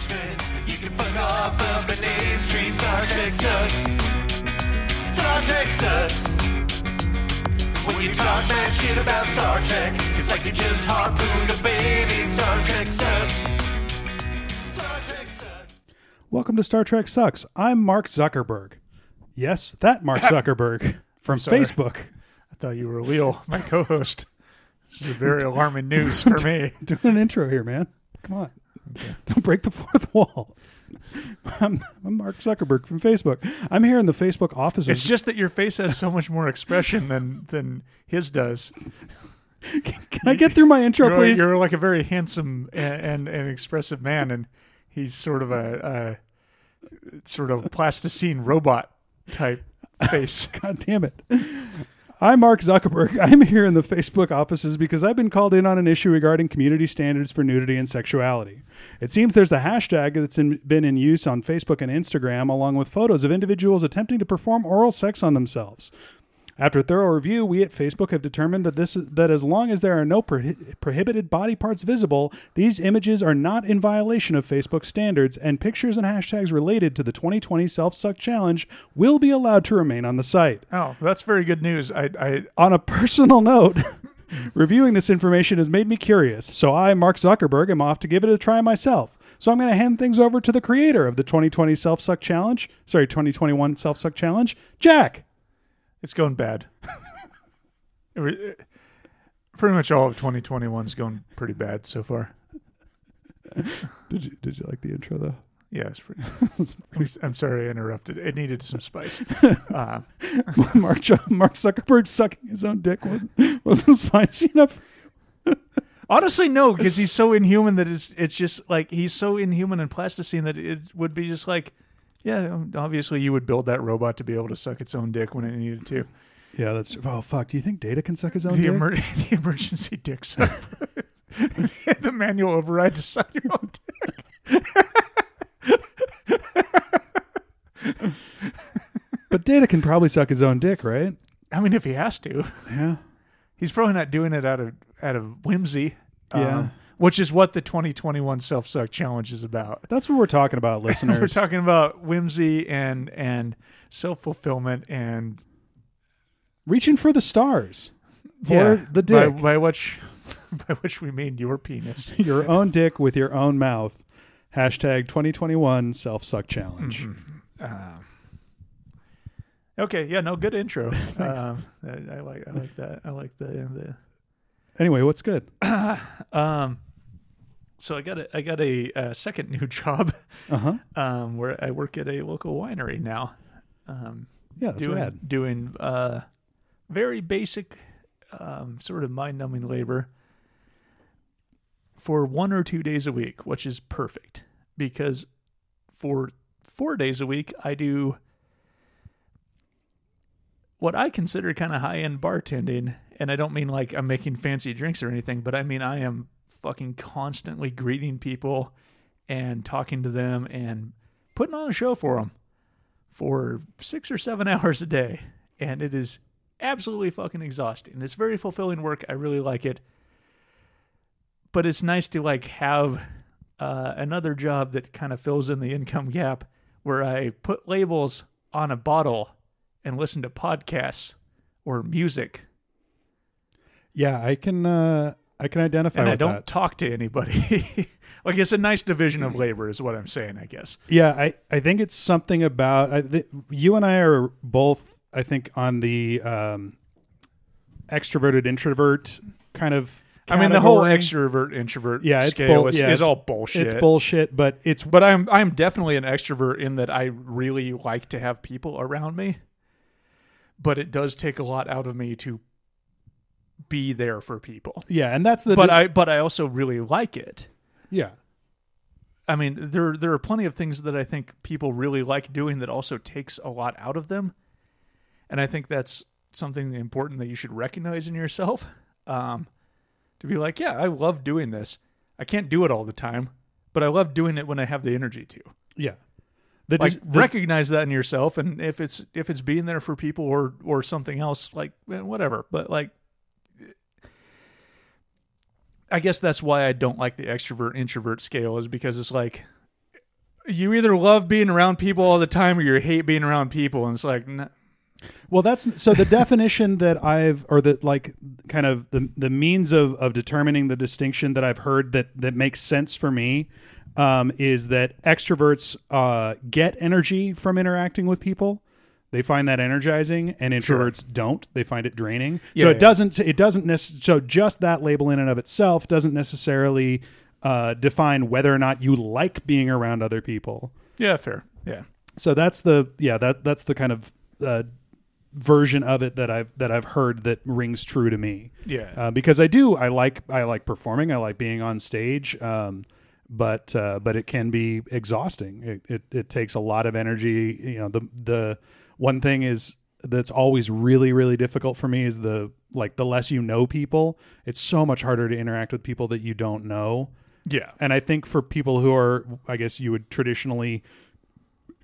punishment. You can fuck off up an A's tree. Star Trek sucks. Star Trek sucks. When you talk mad shit about Star Trek, it's like you just harpooned a baby. Star Trek sucks. Star Trek sucks. Welcome to Star Trek Sucks. I'm Mark Zuckerberg. Yes, that Mark Zuckerberg from sorry. Facebook. I thought you were Leo, my co-host. This is very alarming news for me. Doing an intro here, man. Come on. Don't break the fourth wall. I'm, I'm Mark Zuckerberg from Facebook. I'm here in the Facebook offices. It's just that your face has so much more expression than than his does. Can I get through my intro, You're, please? you're like a very handsome and, and, and expressive man, and he's sort of a, a sort of plasticine robot type face. God damn it. I'm Mark Zuckerberg. I'm here in the Facebook offices because I've been called in on an issue regarding community standards for nudity and sexuality. It seems there's a hashtag that's in, been in use on Facebook and Instagram, along with photos of individuals attempting to perform oral sex on themselves. After a thorough review, we at Facebook have determined that this that as long as there are no prohi- prohibited body parts visible, these images are not in violation of Facebook standards, and pictures and hashtags related to the 2020 Self Suck Challenge will be allowed to remain on the site. Oh, that's very good news. I, I On a personal note, reviewing this information has made me curious, so I, Mark Zuckerberg, am off to give it a try myself. So I'm going to hand things over to the creator of the 2020 Self Suck Challenge, sorry, 2021 Self Suck Challenge, Jack. It's going bad. Pretty much all of 2021 is going pretty bad so far. Did you did you like the intro though? Yeah, it's pretty. I'm, I'm sorry I interrupted. It needed some spice. Uh, Mark Mark Zuckerberg sucking his own dick wasn't wasn't spicy enough. honestly, no, because he's so inhuman that it's it's just like he's so inhuman and plasticine that it would be just like, yeah, um, obviously you would build that robot to be able to suck its own dick when it needed to. Yeah, that's oh fuck. Do you think Data can suck his own The, dick? emer- the emergency dick suck. the manual override to suck your own dick. but Data can probably suck his own dick, right? I mean, if he has to, Yeah. he's probably not doing it out of out of whimsy. Yeah. um, which is what the 2021 self suck challenge is about. That's what we're talking about, listeners. We're talking about whimsy and and self fulfillment and Reaching for the stars. yeah, Or the dick. by which by which we mean your penis. your own dick with your own mouth. Hashtag 2021 self suck challenge. Uh, okay, yeah, no, good intro. Um, I, I like I like that. I like the the. Anyway, what's good? um. So I got a I got a, uh second new job Uh huh. um, where I work at a local winery now. Um, Yeah, that's doing rad. doing uh, very basic, um, sort of mind numbing labor for one or two days a week, which is perfect because for four days a week I do what I consider kind of high end bartending, and I don't mean like I'm making fancy drinks or anything, but I mean I am fucking constantly greeting people and talking to them and putting on a show for them for six or seven hours a day, and it is absolutely fucking exhausting. It's very fulfilling work. I really like it, but it's nice to like have uh, another job that kind of fills in the income gap, where I put labels on a bottle and listen to podcasts or music, Yeah, I can uh I can identify and I don't that. talk to anybody. like it's a nice division of labor, is what I'm saying. I guess. Yeah, I, I think it's something about I, th- you and I are both I think on the um, extroverted introvert kind of. I mean, the whole extrovert introvert Yeah, it's scale bull- is, yeah, is it's- all bullshit. It's bullshit, but it's But I'm I'm definitely an extrovert in that I really like to have people around me. But it does take a lot out of me to be there for people. yeah, and that's the But I but I also really like it. yeah I mean, there there are plenty of things that I think people really like doing that also takes a lot out of them. And I think that's something important that you should recognize in yourself. Um, to be like, yeah, I love doing this. I can't do it all the time, but I love doing it when I have the energy to. yeah. The, like the- recognize that in yourself and if it's if it's being there for people or or something else like eh, whatever but like i guess that's why i don't like the extrovert introvert scale is because it's like you either love being around people all the time or you hate being around people, and it's like, Well, that's so the definition that I've or the like kind of the the means of of determining the distinction that I've heard that that makes sense for me um, is that extroverts uh, get energy from interacting with people. They find that energizing, and introverts don't. They find it draining. Yeah, so it yeah. doesn't. It doesn't necessarily. So just that label in and of itself doesn't necessarily uh, define whether or not you like being around other people yeah, fair, yeah, so that's the yeah that that's the kind of uh, version of it that I've that I've heard that rings true to me. yeah. Uh, because I do I like I like performing I like being on stage, um, but uh, but it can be exhausting. It, it it takes a lot of energy. You know the the one thing is that's always really really difficult for me is the like the less you know people, it's so much harder to interact with people that you don't know. yeah. And I think for people who are, I guess you would traditionally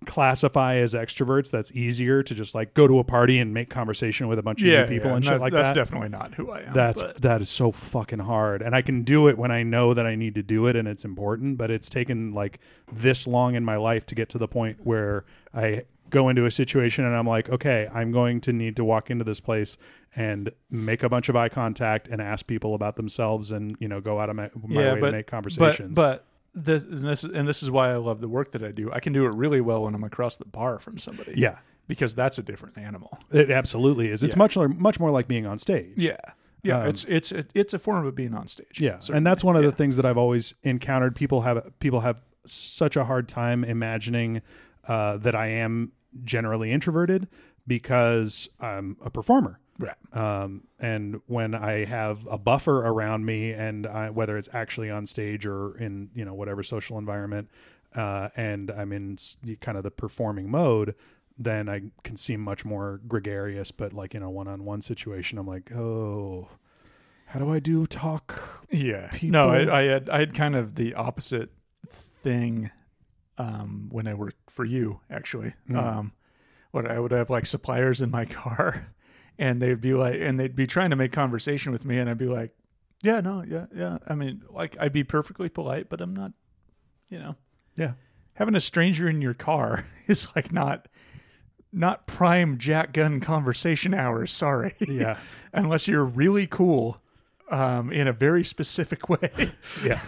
classify as extroverts, that's easier to just like go to a party and make conversation with a bunch of yeah, new people yeah, and shit that- like that's that. That's definitely not who I am. that's but- that is so fucking hard, and I can do it when I know that I need to do it and it's important. But it's taken like this long in my life to get to the point where I go into a situation and I'm like, okay, I'm going to need to walk into this place and make a bunch of eye contact and ask people about themselves and you know go out of my, my yeah, way but to make conversations. But, but this, and this and this is why I love the work that I do. I can do it really well when I'm across the bar from somebody. yeah, because that's a different animal. It absolutely is. It's Yeah. much more, much more like being on stage. Yeah, yeah. Um, it's it's it's a form of being on stage. Yeah, certainly. and that's one of Yeah. the things that I've always encountered. People have people have such a hard time imagining uh, that I am generally introverted because I'm a performer. Right. Um, and when I have a buffer around me, and I, whether it's actually on stage or in you know whatever social environment, uh, and I'm in kind of the performing mode, then I can seem much more gregarious. But like in a one-on-one situation, I'm like, oh, how do I do talk? Yeah. people- No, I, I had I had kind of the opposite thing um, when I worked for you. Actually, Mm. um, what I would have like suppliers in my car, and they'd be like, and they'd be trying to make conversation with me, and I'd be like, yeah, no, yeah, yeah. I mean, like I'd be perfectly polite, but I'm not, you know, Yeah. having a stranger in your car is like not. Not prime Jack Gunn conversation hours. Sorry. Yeah. unless you're really cool um, in a very specific way. Yeah.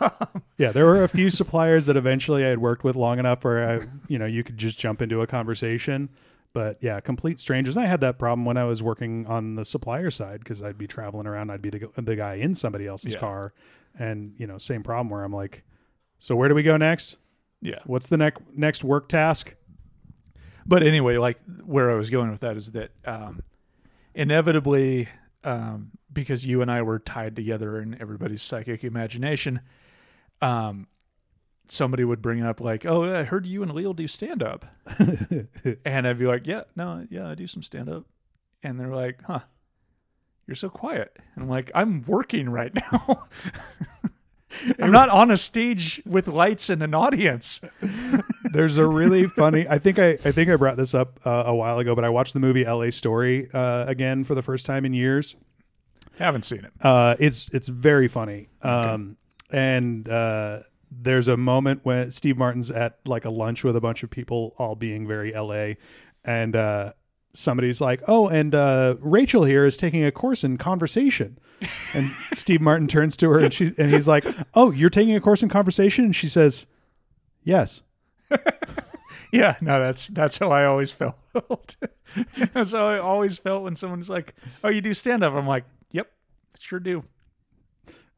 yeah. There were a few suppliers that eventually I had worked with long enough where I, you know, you could just jump into a conversation. But yeah, complete strangers. I had that problem when I was working on the supplier side because I'd be traveling around. I'd be the, the guy in somebody else's Yeah. car. And, you know, same problem where I'm like, so where do we go next? yeah. What's the next next work task? But anyway, like where I was going with that is that um, inevitably, um, because you and I were tied together in everybody's psychic imagination, um, somebody would bring up like, "Oh, I heard you and Leo do stand up," and I'd be like, "Yeah, no, yeah, I do some stand up," and they're like, "Huh." You're so quiet. And I'm like, I'm working right now. I'm not on a stage with lights and an audience. There's a really funny. I think I I think I brought this up uh, a while ago, but I watched the movie L.A. Story uh, again for the first time in years. Haven't seen it. Uh, it's it's very funny. Um, and uh, there's a moment when Steve Martin's at like a lunch with a bunch of people, all being very LA, and uh, somebody's like, "Oh, and uh, Rachel here is taking a course in conversation." And Steve Martin turns to her and she and he's like, "Oh, you're taking a course in conversation?" And she says, "Yes." Yeah, no, that's that's how I always felt. that's how I always felt when someone's like, "Oh, you do stand up." I'm like, "Yep, sure do."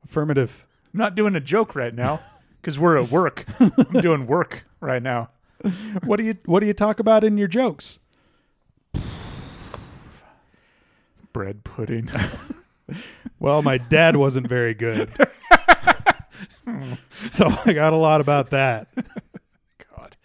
Affirmative. I'm not doing a joke right now because we're at work. I'm doing work right now. What do you What do you talk about in your jokes? Bread pudding. Well, my dad wasn't very good. so I got a lot about that. God.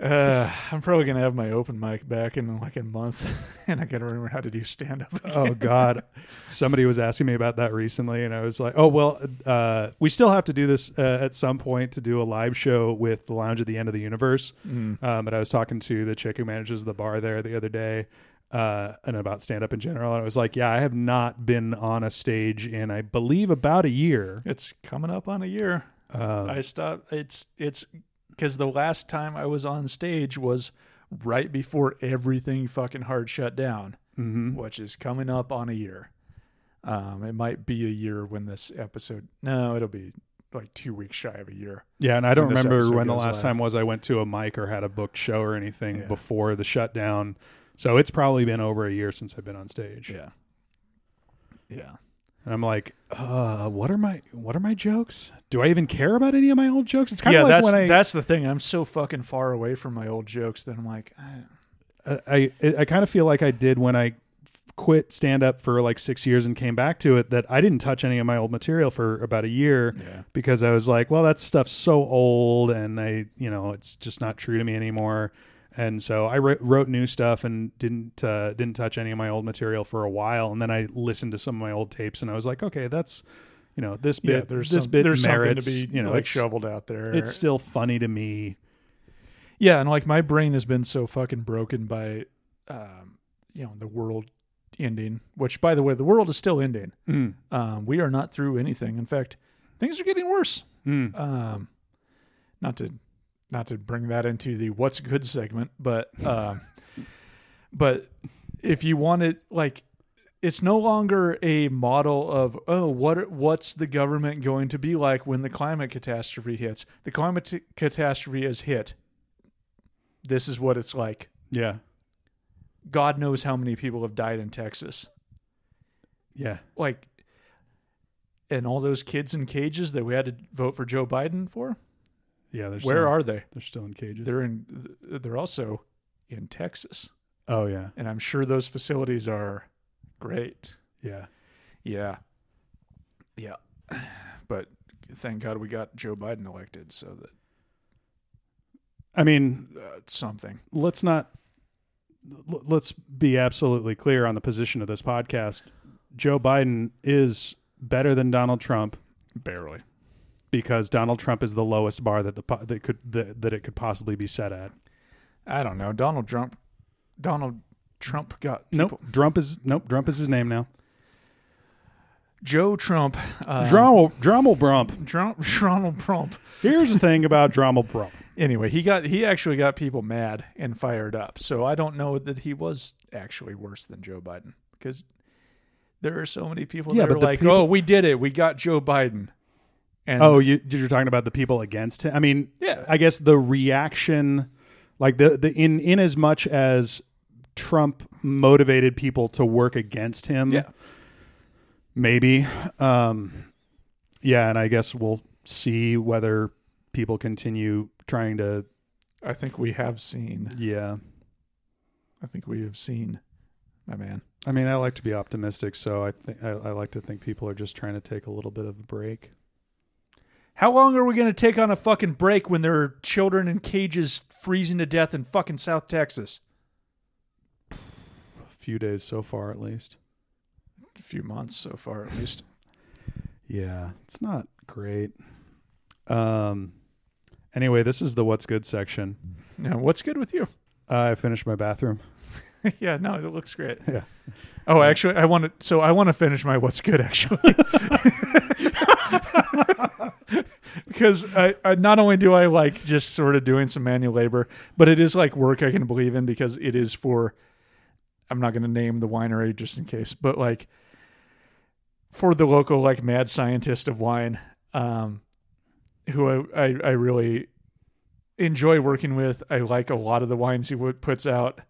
Uh, I'm probably gonna have my open mic back in like a month, and I gotta remember how to do stand up. Oh God, somebody was asking me about that recently, and I was like, "Oh well, uh, we still have to do this uh, at some point to do a live show with the Lounge at the End of the Universe." Mm. Um, but I was talking to the chick who manages the bar there the other day, uh, and about stand up in general, and I was like, "Yeah, I have not been on a stage in, I believe, about a year." It's coming up on a year. Um, I stopped. It's it's because the last time I was on stage was right before everything fucking hard shut down, Mm-hmm. which is coming up on a year. Um, it might be a year when this episode. No, it'll be like two weeks shy of a year. Yeah, and I don't When remember when the last live. time was I went to a mic or had a booked show or anything Yeah. before the shutdown. So it's probably been over a year since I've been on stage. Yeah. Yeah. And I'm like, uh, what are my what are my jokes? Do I even care about any of my old jokes? It's kind yeah, of like that's when I that's the thing. I'm so fucking far away from my old jokes that I'm like, I, I I, I kind of feel like I did when I quit stand up for like 6 years and came back to it that I didn't touch any of my old material for about a year yeah, because I was like, well, that stuff's so old and I, you know, it's just not true to me anymore. And so I wrote, wrote new stuff and didn't uh, didn't touch any of my old material for a while. And then I listened to some of my old tapes and I was like, okay, that's, you know, this bit, yeah. There's this some, bit there's merits, something to be you know, like shoveled out there. it's still funny to me. yeah, and like my brain has been so fucking broken by, um, you know, the world ending. Which, by the way, the world is still ending. Mm. Um, we are not through anything. In fact, things are getting worse. Mm. um, not to not to bring that into the what's good segment, but um, but if you want it like it's no longer a model of oh what what's the government going to be like when the climate catastrophe hits. The climate t- catastrophe has hit. This is what it's like. Yeah. God knows how many people have died in Texas. Yeah. Like and all those kids in cages that we had to vote for Joe Biden for, Yeah. They're where still, are they? they're still in cages? They're in. They're also in Texas, oh yeah. and I'm sure those facilities are great. Yeah. Yeah, yeah. But thank God we got Joe Biden elected, so that I mean, uh, something. let's not let's be absolutely clear on the position of this podcast. Joe Biden is better than Donald Trump Barely. Because Donald Trump is the lowest bar that the that could that, that it could possibly be set at. I don't know. Donald Trump. Donald Trump got Nope, Trump is nope. Trump is his name now. Joe Trump. Uh, Drommel Drommel Brump. Trump. Donald Trump. Here's the thing about Drommel Brump. Anyway, he got he actually got people mad and fired up. So I don't know that he was actually worse than Joe Biden because there are so many people Yeah, that are like, people- "Oh, we did it. We got Joe Biden." And Oh, you you're talking about the people against him. I mean, Yeah. I guess the reaction, like the the in in as much as Trump motivated people to work against him. yeah, maybe. Um, yeah, and I guess we'll see whether people continue trying to. I think we have seen. Yeah, I think we have seen, my man. I mean, I like to be optimistic, so I think I, I like to think people are just trying to take a little bit of a break. How long are we going to take on a fucking break when there are children in cages freezing to death in fucking South Texas? A few days so far, at least. A few months so far, at least. Yeah, it's not great. Um. Anyway, this is the what's good section. Now, what's good with you? I finished my bathroom. yeah, no, it looks great. Yeah. Oh, actually, I want to. So I want to finish my what's good actually, because I, I not only do I like just sort of doing some manual labor, but it is like work I can believe in because it is for. I'm not going to name the winery just in case, but like for the local like mad scientist of wine, um, who I, I I really enjoy working with. I like a lot of the wines he puts out.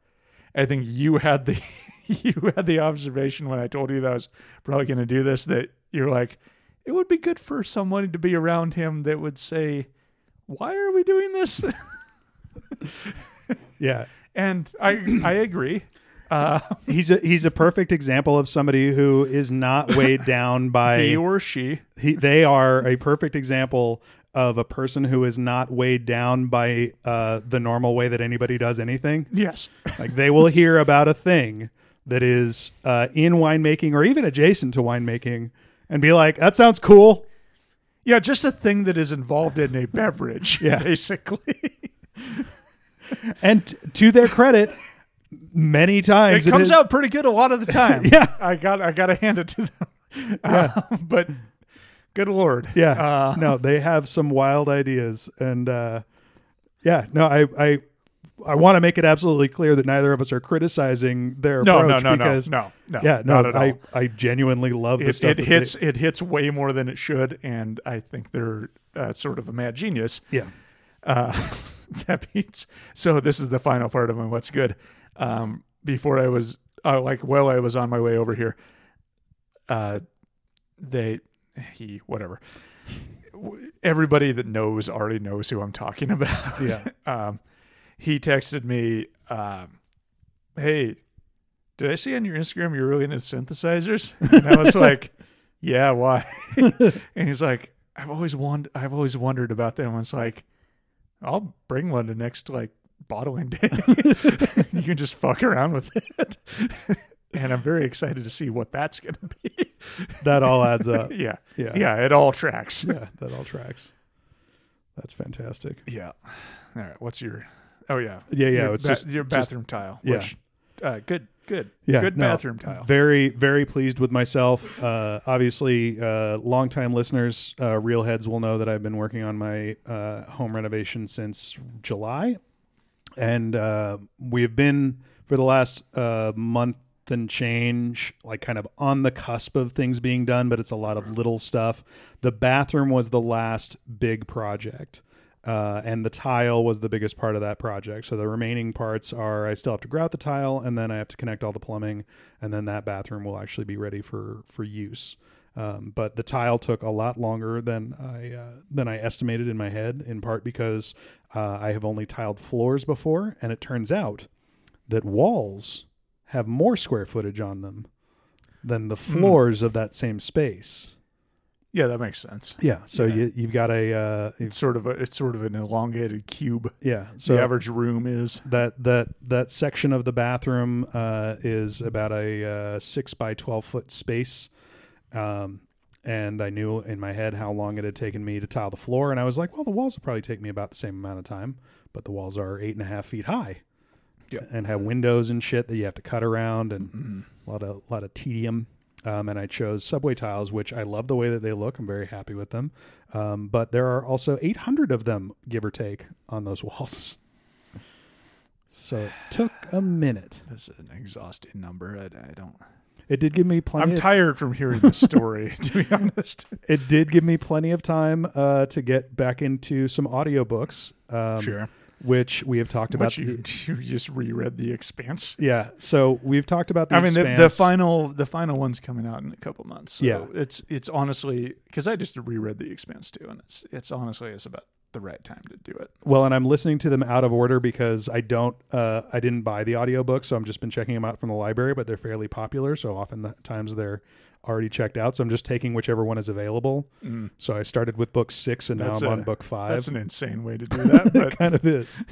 I think you had the you had the observation when I told you that I was probably going to do this that you're like, it would be good for someone to be around him that would say, "Why are we doing this?" Yeah, and I I agree. Uh, he's a he's a perfect example of somebody who is not weighed down by he or she, he, they are a perfect example of a person who is not weighed down by uh, the normal way that anybody does anything. yes, Like they will hear about a thing that is uh, in winemaking or even adjacent to winemaking and be like, "That sounds cool." yeah, just a thing that is involved in a beverage, Yeah. basically. And t- to their credit, many times it comes is- out pretty good a lot of the time. Yeah. I got I got to hand it to them. Uh, but good lord, Yeah, Uh, no, they have some wild ideas, and uh, Yeah, no, I I I want to make it absolutely clear that neither of us are criticizing their No, no, approach no, because no, no, no. yeah, no, I all. I genuinely love the It, stuff it hits they- it hits way more than it should, and I think they're uh, sort of a mad genius. yeah. Uh, that means so. This is the final part of my what's good. Um, before I was uh, like, while I was on my way over here, uh, they he whatever. Everybody that knows already knows who I'm talking about. Yeah. um, he texted me, um, "Hey, did I see on your Instagram you're really into synthesizers?" And I was like, "Yeah, why?" and he's like, "I've always wondered. I've always wondered about them." I was like, "I'll bring one to next like bottling day. you can just fuck around with it." and I'm very excited to see what that's going to be. That all adds up. yeah, Yeah. yeah, it all tracks. yeah, that all tracks. That's fantastic. Yeah. All right. What's your? Oh yeah. Yeah, yeah, Your, it's ba- just- your just- bathroom tile. yeah. Which, uh, good. Good. Yeah, Good no, bathroom tile. Very, very pleased with myself. Uh, obviously, uh, longtime listeners, uh, real heads will know that I've been working on my uh, home renovation since July, and uh, we have been for the last uh, month and change, like kind of on the cusp of things being done, but it's a lot of little stuff. The bathroom was the last big project. Uh, and the tile was the biggest part of that project. So the remaining parts are I still have to grout the tile, and then I have to connect all the plumbing, and then that bathroom will actually be ready for for use. Um, but the tile took a lot longer than I uh, than I estimated in my head, in part because uh, I have only tiled floors before, and it turns out that walls have more square footage on them than the floors of that same space. Yeah, that makes sense. Yeah, so Yeah. you you've got a uh, It's sort of a. It's sort of an elongated cube. yeah. So the average room is. that that that section of the bathroom uh, is about a uh, six by twelve foot space, um, and I knew in my head how long it had taken me to tile the floor, and I was like, well, the walls will probably take me about the same amount of time, but the walls are eight and a half feet high, Yeah. and have windows and shit that you have to cut around, and Mm-hmm. a lot of a lot of tedium. Um, and I chose subway tiles, which I love the way that they look. I'm very happy with them. Um, but there are also 800 of them, give or take, on those walls. So it took a minute. This is an exhausting number. I, I don't. It did give me plenty. I'm of tired from hearing the story. to be honest. It did give me plenty of time uh, to get back into some audiobooks, um, which we have talked about. You, you just reread the Expanse. yeah, so we've talked about. The I mean, the, the final the final one's coming out in a couple months. So Yeah. it's it's honestly because I just reread the Expanse too, and it's it's honestly it's about the right time to do it. Well, and I'm listening to them out of order because I don't, uh, I didn't buy the audiobook, so I'm just been checking them out from the library, but they're fairly popular, so oftentimes they're already checked out. So I'm just taking whichever one is available. So I started with book six, and Mm. That's now I'm a- on book five. That's an insane way to do that, it but kind of is.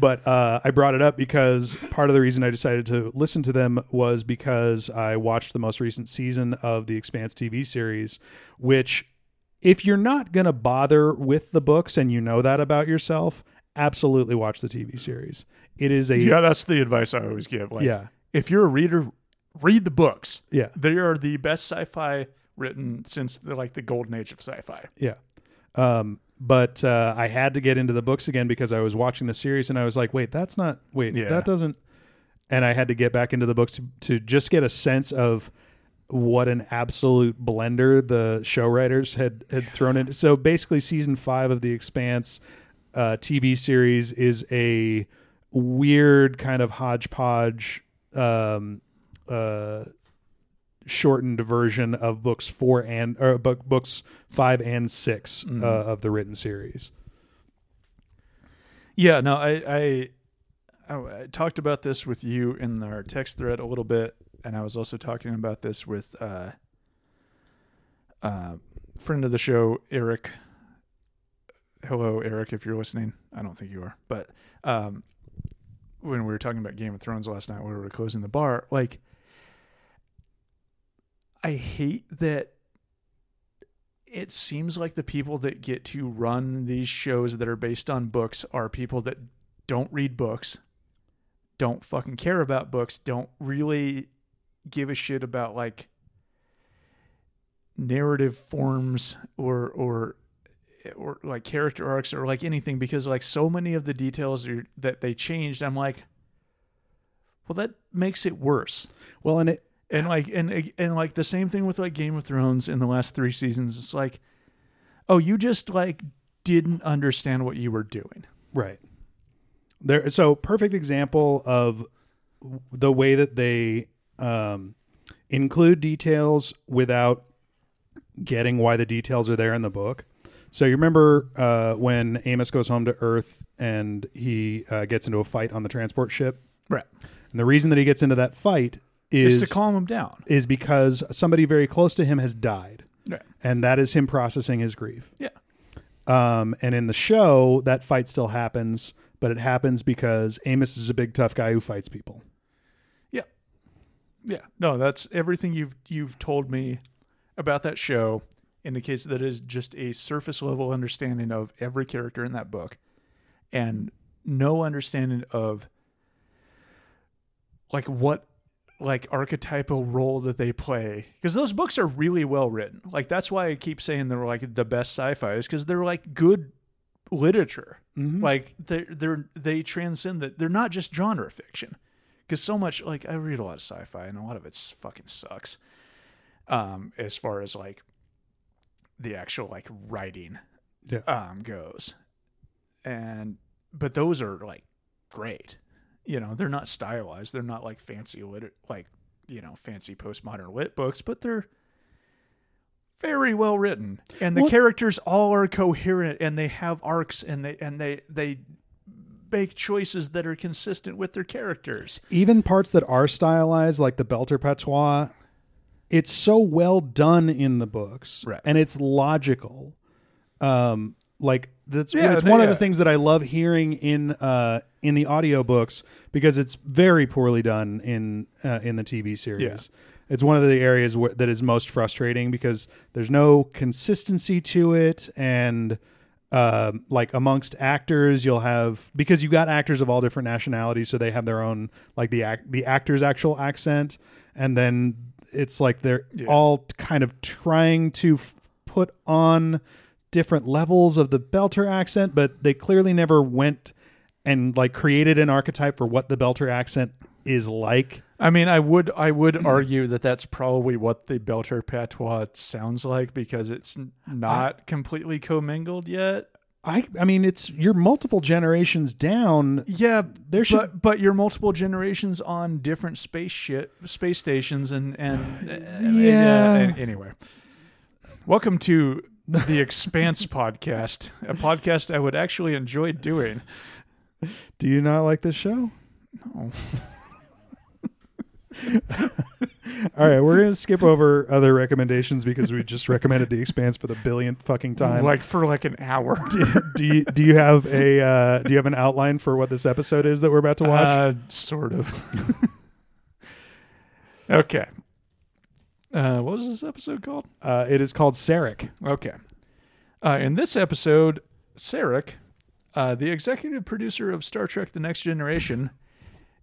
but uh, I brought it up because part of the reason I decided to listen to them was because I watched the most recent season of the Expanse TV series, which, if you're not going to bother with the books and you know that about yourself, absolutely watch the TV series. It is a yeah, that's the advice I always give. Like, yeah if you're a reader, read the books. yeah They are the best sci-fi written since the, like the golden age of sci-fi. Yeah. Um, but uh, I had to get into the books again because I was watching the series and I was like, wait, that's not, wait, Yeah. that doesn't. And I had to get back into the books to, to just get a sense of what an absolute blender the show writers had, had thrown in. So basically, season five of The Expanse uh, TV series is a weird kind of hodgepodge. Um, uh, shortened version of books four and or book books five and 6 uh, of the written series. Yeah, no, I, I I I talked about this with you in our text thread a little bit, and I was also talking about this with uh, uh, friend of the show Eric. Hello, Eric, if you're listening. I don't think you are, but um, when we were talking about Game of Thrones last night, when we were closing the bar, like I hate that it seems like the people that get to run these shows that are based on books are people that don't read books, don't fucking care about books, don't really give a shit about like narrative forms or or or like character arcs or like anything because like so many of the details are, that they changed. I'm like well that makes it worse. Well, and it and like and and like the same thing with like game of thrones in the last three seasons it's like oh you just like didn't understand what you were doing Right. There so perfect example of the way that they um, include details without getting why the details are there in the book. So you remember uh, when Amos goes home to Earth and he uh, gets into a fight on the transport ship, right and the reason that he gets into that fight is is to calm him down is because somebody very close to him has died, right and that is him processing his grief. yeah Um, and in the show, that fight still happens, but it happens because Amos is a big tough guy who fights people. Yeah. Yeah. No, that's everything you've you've told me about that show indicates that it is just a surface level understanding of every character in that book and no understanding of like what like archetypal role that they play because those books are really well written. Like that's why i keep saying they're like the best sci-fi is because they're like good literature. Like they're they're they transcend that. They're not just genre fiction because so much like i read a lot of sci-fi and a lot of it's fucking sucks um as far as like the actual like writing Yeah. um goes. And but those are like great you know they're not stylized they're not like fancy lit like you know fancy postmodern lit books but they're very well written and the Well- characters all are coherent and they have arcs and they and they they make choices that are consistent with their characters Even parts that are stylized, like the Belter Patois, it's so well done in the books, Right. and it's logical. Um, like that's Yeah, it's one of the things that I love hearing in uh in the audiobooks because it's very poorly done in uh, in the TV series. It's one of the areas where, that is most frustrating because there's no consistency to it and um, like amongst actors you'll have because you got actors of all different nationalities so they have their own like the act the actor's actual accent and then it's like they're Yeah. all kind of trying to f- put on different levels of the belter accent but they clearly never went and like created an archetype for what the belter accent is like I mean, I would I would argue that that's probably what the Belter patois sounds like because it's not completely commingled yet. i i mean it's you're multiple generations down Yeah, There should- but but you're multiple generations on different space shit, space stations, and and Yeah. uh, anyway, welcome to the Expanse podcast, a podcast I would actually enjoy doing. do you not like this show No. All right, we're gonna skip over other recommendations because we just recommended The Expanse for the billionth fucking time. like for like an hour. do, do you do you have a uh, do you have an outline for what this episode is that we're about to watch? Uh, sort of. okay. Uh, what was this episode called? Uh, it is called Sarek. Okay. Uh, in this episode, Sarek, uh, the executive producer of Star Trek The Next Generation,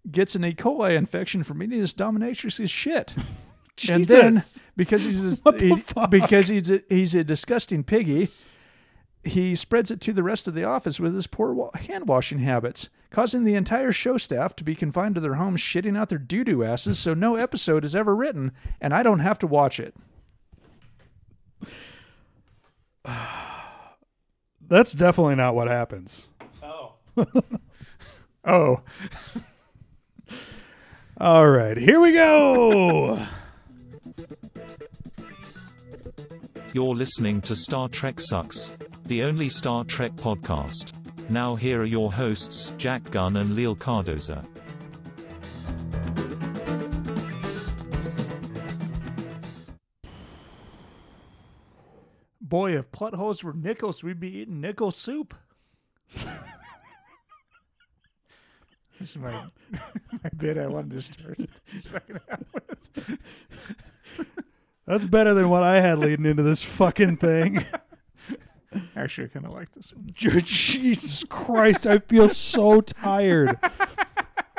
gets an E. coli infection from eating this dominatrix's shit. And then, Jesus. because he's a, What the he- fuck? because he's a, he's a disgusting piggy, he spreads it to the rest of the office with his poor wa- hand washing habits, causing the entire show staff to be confined to their homes, shitting out their doo doo asses. So no episode is ever written, and I don't have to watch it. That's definitely not what happens. Oh, oh. All right, here we go. You're listening to Star Trek Sucks, the only Star Trek podcast. Now here are your hosts, Jack Gunn and Leo Cardoza. boy! If plot holes were nickels, we'd be eating nickel soup. This is my my bit. I wanted to start the second half with. That's better than what I had leading into this fucking thing. Actually, I kind of like this one. Jesus Christ, I feel so tired.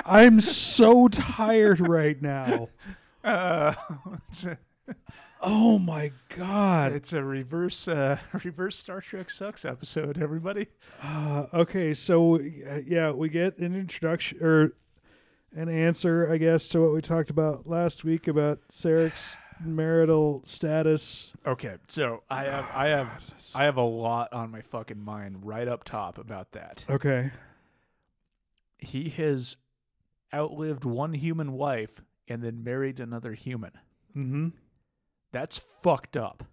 I'm so tired right now. Uh, a- Oh my god. It's a reverse uh, reverse Star Trek sucks episode. Everybody. Uh, okay, so uh, yeah, we get an introduction or an answer, I guess, to what we talked about last week about Sarek's marital status. Okay, so I have I have I have a lot on my fucking mind right up top about that. Okay. He has outlived one human wife and then married another human. Mm-hmm. That's fucked up.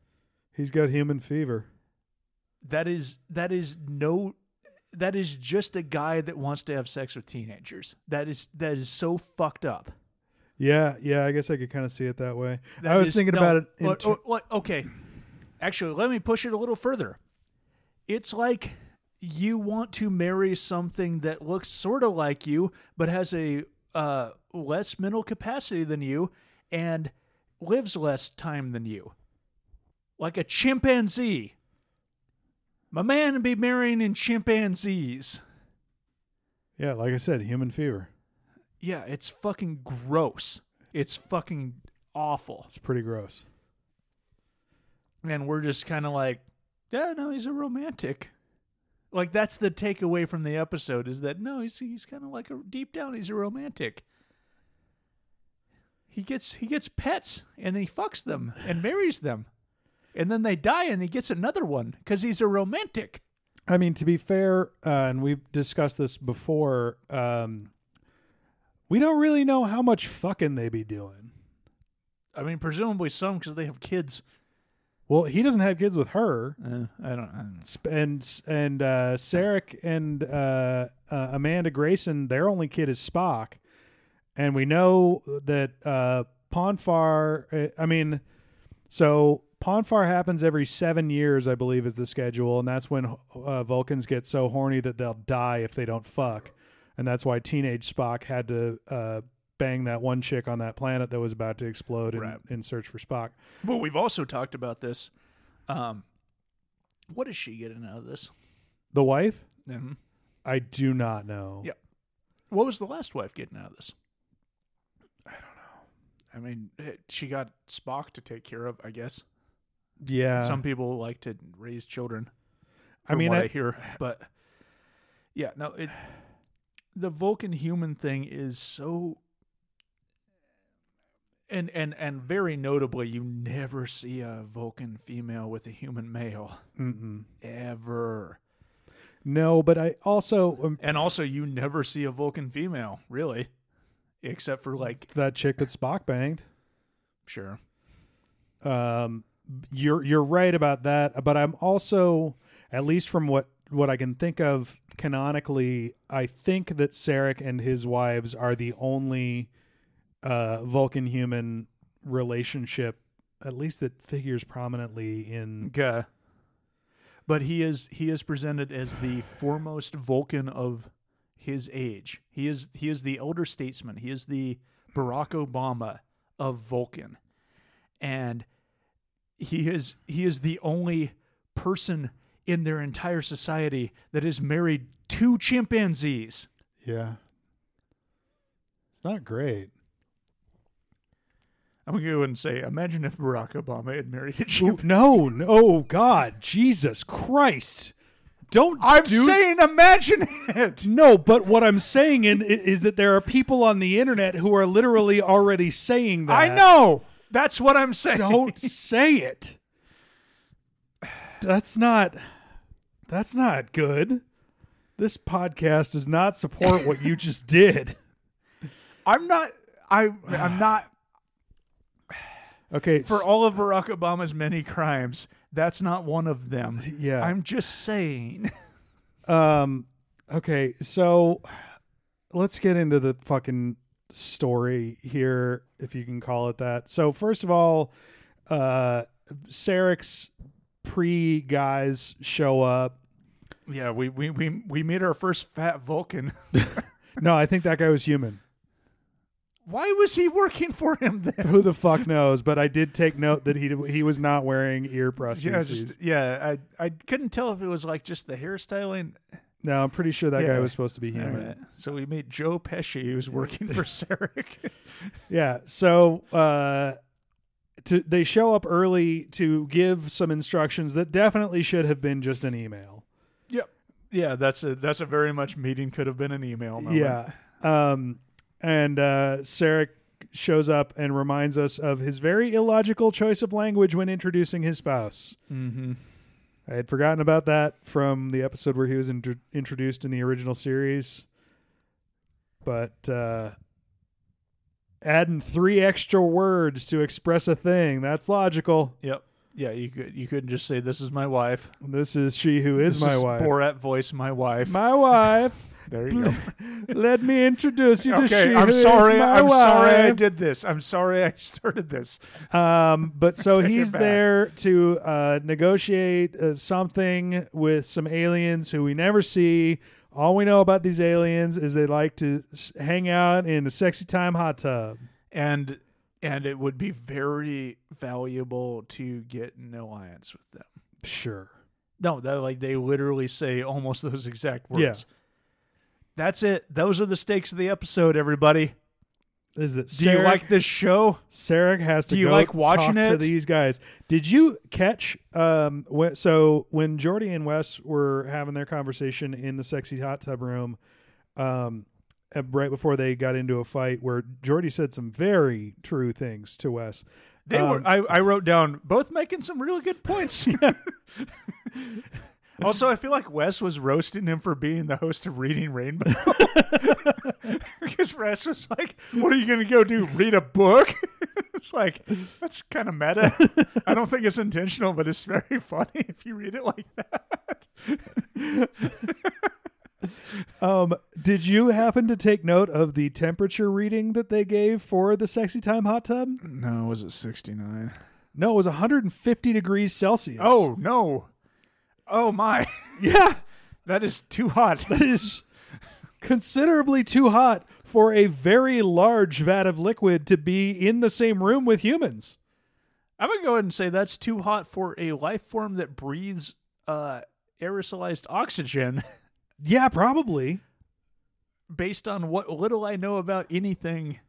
He's got human fever. That is that is no that is just a guy that wants to have sex with teenagers. That is that is so fucked up. Yeah, yeah, I guess I could kind of see it that way. That I was is- thinking no, about it. In what- ter- what- what- okay, actually, let me push it a little further. It's like you want to marry something that looks sort of like you, but has a uh, less mental capacity than you, and lives less time than you, like a chimpanzee. My man be marrying in chimpanzees. yeah, like I said, human fever. Yeah, it's fucking gross. It's fucking awful. It's pretty gross. and we're just kind of like, yeah, no, he's a romantic. Like that's the takeaway from the episode is that no, he's he's kind of like a deep down he's a romantic. He gets he gets pets and then he fucks them and marries them, and then they die and he gets another one because he's a romantic. I mean, to be fair, uh, and we've discussed this before, um, we don't really know how much fucking they be doing. I mean, presumably some because they have kids. Well, he doesn't have kids with her, Uh, I don't. I don't and and uh, Sarek and uh, uh, Amanda Grayson, their only kid is Spock, and we know that uh, Pon farr. uh, I mean, so Pon farr happens every seven years, I believe, is the schedule, and that's when uh, Vulcans get so horny that they'll die if they don't fuck, and that's why teenage Spock had to uh, bang that one chick on that planet that was about to explode in, Right. in search for Spock. But we've also talked about this. Um, what is she getting out of this? The wife, Mm-hmm. I do not know. Yeah. What was the last wife getting out of this? I don't know. I mean, eh, she got Spock to take care of, I guess. Yeah. Some people like to raise children. I mean, I, I- hear, but yeah, no, it. The Vulcan human thing is so, and and and very notably, you never see a Vulcan female with a human male Mm-mm. ever, No, but I also um, and also you never see a Vulcan female really, except for like that chick that Spock banged. sure, Um, you're you're right about that, but I'm also, at least from what what I can think of canonically, I think that Sarek and his wives are the only uh, Vulcan human relationship, at least that figures prominently in. okay. But he is he is presented as the foremost Vulcan of his age. He is he is the elder statesman. He is the Barack Obama of Vulcan, and he is he is the only person in their entire society that is married to chimpanzees. Yeah, it's not great. I'm gonna go and say, imagine if Barack Obama had married a Ooh, chimpanzee. no, no, oh, God, Jesus Christ! Don't. I'm do saying, imagine it. No, but what I'm saying in, is that there are people on the internet who are literally already saying that. I know. That's what I'm saying. Don't say it. That's not. That's not good. This podcast does not support what you just did. I'm not. I. I'm not. Okay, For all of Barack Obama's many crimes, that's not one of them. Yeah. I'm just saying. Um. Okay. So let's get into the fucking story here, if you can call it that. So first of all, uh, Sarek's pre guys show up. Yeah, we we we we made our first fat Vulcan. No, I think that guy was human. Why was he working for him then? Who the fuck knows? But I did take note that he he was not wearing ear prostheses. Yeah, just yeah. I I couldn't tell if it was like just the hairstyling. no, I'm pretty sure that Yeah. guy was supposed to be human. right. So we made Joe Pesci, who's working for Sarek. Yeah. So uh to they show up early to give some instructions that definitely should have been just an email. Yep. Yeah, that's a that's a very much meeting could have been an email moment. Yeah. Um, and uh, Sarek shows up and reminds us of his very illogical choice of language when introducing his spouse. Mm-hmm. I had forgotten about that from the episode where he was intro introduced in the original series. But uh, adding three extra words to express a thing, that's logical. Yep. Yeah, you could you couldn't just say this is my wife. This is she who is This my is wife. Borat voice, my wife. My wife. there you go. Let me introduce you to she okay, I'm sorry. I'm sorry I did this. I'm sorry I started this. Um, but so he's there to uh, negotiate uh, something with some aliens who we never see. All we know about these aliens is they like to hang out in a sexy time hot tub. And and it would be very valuable to get an alliance with them. Sure. No, that like they literally say almost those exact words. Yeah. That's it. Those are the stakes of the episode, everybody. Is that Do you like this show? Sarek has to Do you go like watching talk to these guys. Did you catch? Um, wh- so when Geordi and Wes were having their conversation in the sexy hot tub room, um, right before they got into a fight, where Geordi said some very true things to Wes. They Um, were. I, I wrote down both making some really good points. also, I feel like Wes was roasting him for being the host of Reading Rainbow. because Wes was like, "What are you going to go do? Read a book?" it's like that's kind of meta. I don't think it's intentional, but it's very funny if you read it like that. Um, did you happen to take note of the temperature reading that they gave for the sexy time hot tub? No, was it sixty nine? No, it was 150 degrees Celsius. Oh no! Oh my! yeah. That is too hot. That is considerably too hot for a very large vat of liquid to be in the same room with humans. I'm gonna go ahead and say that's too hot for a life form that breathes uh, aerosolized oxygen. Yeah, probably. Based on what little I know about anything,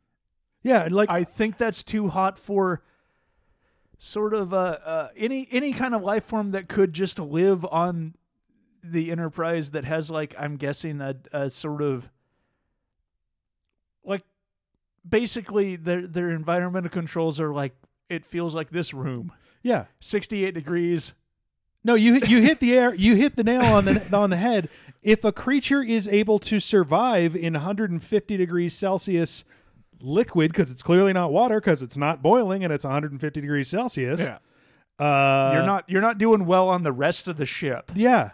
Yeah, like I think that's too hot for sort of uh, uh, any any kind of life form that could just live on the Enterprise that has like I'm guessing a, a sort of like basically their their environmental controls are like it feels like this room. yeah. 68 degrees. No, you you hit the air. You hit the nail on the on the head. If a creature is able to survive in 150 degrees Celsius liquid, because it's clearly not water, because it's not boiling and it's 150 degrees Celsius. Yeah. Uh, You're not you're not doing well on the rest of the ship. Yeah.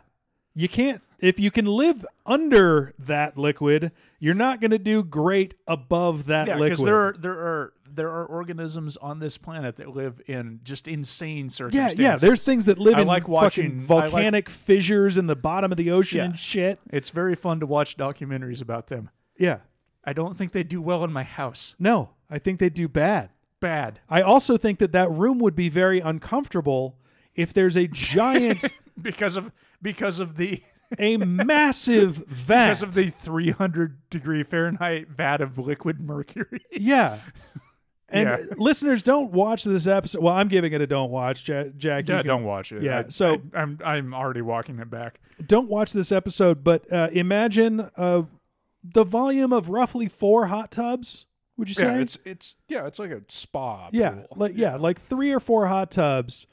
You can't if you can live under that liquid, you're not going to do great above that Yeah, liquid. because there are there are there are organisms on this planet that live in just insane circumstances. yeah. yeah. There's things that live I in like fucking watching- I like- volcanic fissures in the bottom of the ocean Yeah. and shit. It's very fun to watch documentaries about them. Yeah. I don't think they do well in my house. No, I think they do bad. Bad I also think that that room would be very uncomfortable if there's a giant, because of because of the a massive vat. because of the 300 degree Fahrenheit vat of liquid mercury. yeah. And Yeah. listeners, don't watch this episode. Well, I'm giving it a don't watch, Ja- Jack. Yeah, can- don't watch it. Yeah, I- so- I, I'm I'm already walking it back. don't watch this episode, but uh, imagine uh, the volume of roughly four hot tubs. Would you say? Yeah, it's it's yeah, it's like a spa. yeah, pool. like yeah, like three or four hot tubs,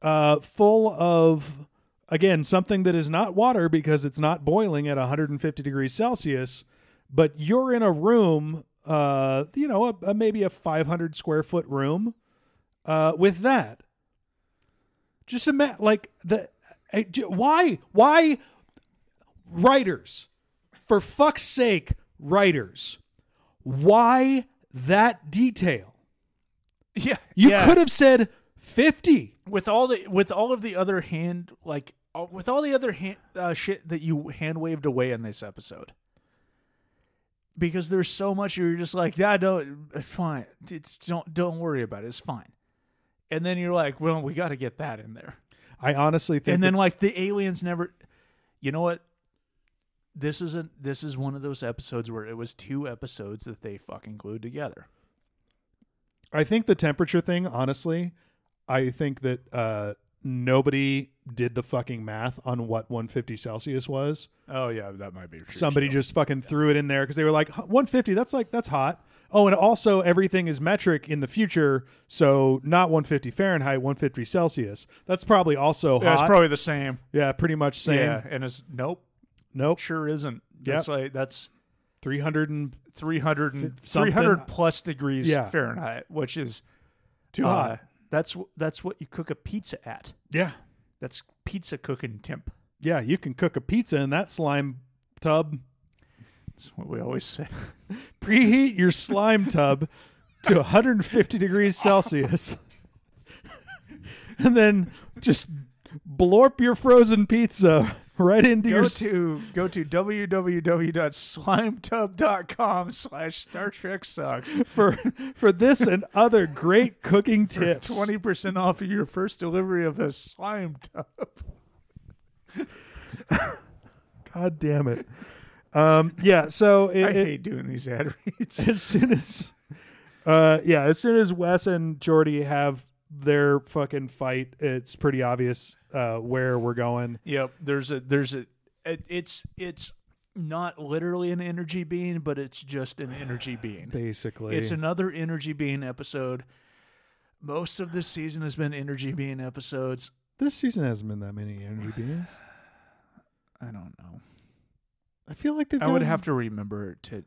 uh, full of again something that is not water because it's not boiling at 150 degrees Celsius, but you're in a room, uh, you know, a, a, maybe a 500 square foot room, uh, with that. Just imagine, like the why why writers, for fuck's sake, writers, why that detail? yeah. You yeah. could have said 50. with all the with all of the other hand like uh, with all the other hand, uh, shit that you hand waved away in this episode because there's so much you're just like yeah don't it's fine it's, don't don't worry about it it's fine and then you're like well we got to get that in there I honestly think and then like the aliens never you know what this isn't this is one of those episodes where it was two episodes that they fucking glued together I think the temperature thing, honestly, I think that uh, nobody did the fucking math on what 150 Celsius was. Oh yeah, that might be true. Somebody just fucking threw it in there because they were like, 150, that's like, that's hot. Oh, and also everything is metric in the future. So not 150 Fahrenheit, 150 Celsius. That's probably also Yeah, hot. it's probably the same. yeah, pretty much same. Yeah, and it's nope, Nope. sure isn't. That's like that's 300 and 300 and, F- 300 plus degrees Yeah. Fahrenheit, which is too uh, hot. That's that's what you cook a pizza at. Yeah. That's pizza cooking temp. Yeah, you can cook a pizza in that slime tub. That's what we always say. Preheat your slime tub to 150 degrees Celsius. and then just blorp your frozen pizza right into go your to go to www.slimetub.com slash Star Trek sucks for for this and other great cooking tips. twenty percent off of your first delivery of a slime tub. God damn it. Um, yeah, so it, I it- hate doing these ad reads. as soon as uh yeah as soon as wes and geordi have their fucking fight it's pretty obvious uh where we're going Yep, there's a there's a it, it's it's not literally an energy being, but it's just an energy being. basically It's another energy being episode. Most of this season has been energy being episodes. this season hasn't been that many energy beings I don't know. i feel like they've I would have to remember to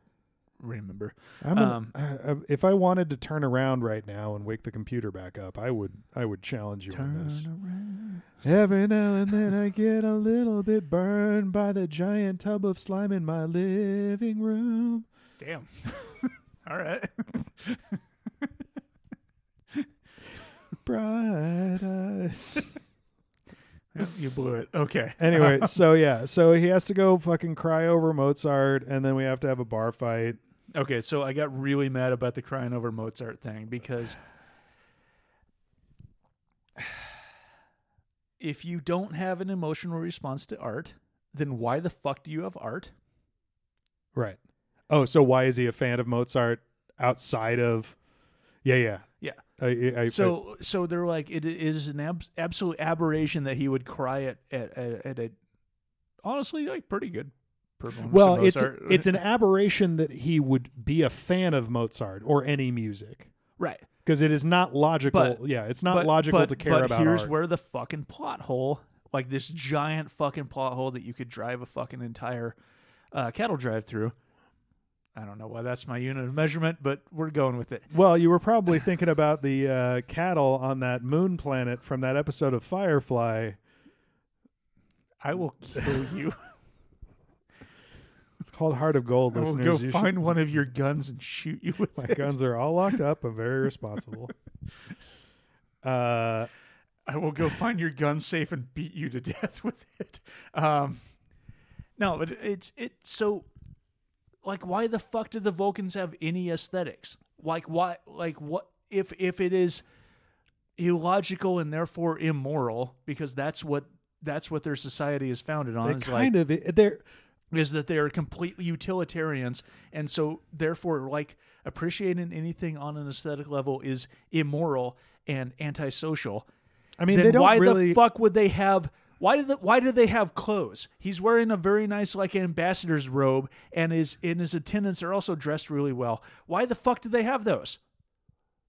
remember. I'm an- um, uh, if i wanted to turn around right now and wake the computer back up i would i would challenge you on this around. every now and then i get a little bit burned by the giant tub of slime in my living room Damn. All right. bright eyes you blew it. Okay. Anyway, so yeah, so he has to go fucking cry over Mozart, and then we have to have a bar fight. Okay, so I got really mad about the crying over Mozart thing because if you don't have an emotional response to art, then why the fuck do you have art? Right. Oh, so why is he a fan of Mozart outside of? Yeah, yeah. Yeah. I, I, So so they're like it is an ab- absolute aberration that he would cry at at, at, at a honestly like pretty good performance. well, of it's Mozart. it's an aberration that he would be a fan of Mozart or any music right. because it is not logical. But- yeah, it's not but, logical but- to care about. but here's art. where the fucking plot hole, like this giant fucking plot hole that you could drive a fucking entire uh, cattle drive through. I don't know why that's my unit of measurement, but we're going with it. Well, you were probably thinking about the uh, cattle on that moon planet from that episode of Firefly. I will kill you. It's called Heart of Gold, I will listeners. go You should- find one of your guns and shoot you with My it. guns are all locked up. I'm very responsible. Uh, I will go find your gun safe and beat you to death with it. Um, no, but it's it. So, like, why the fuck do the Vulcans have any aesthetics? Like, why? Like, what if if it is illogical and therefore immoral because that's what that's what their society is founded on. they is kind like, of they're is that they are completely utilitarians and so therefore like appreciating anything on an aesthetic level is immoral and antisocial I mean then why really the fuck would they have why did the, why did they have clothes? He's wearing a very nice like ambassador's robe, and his and his attendants are also dressed really well. Why the fuck do they have those?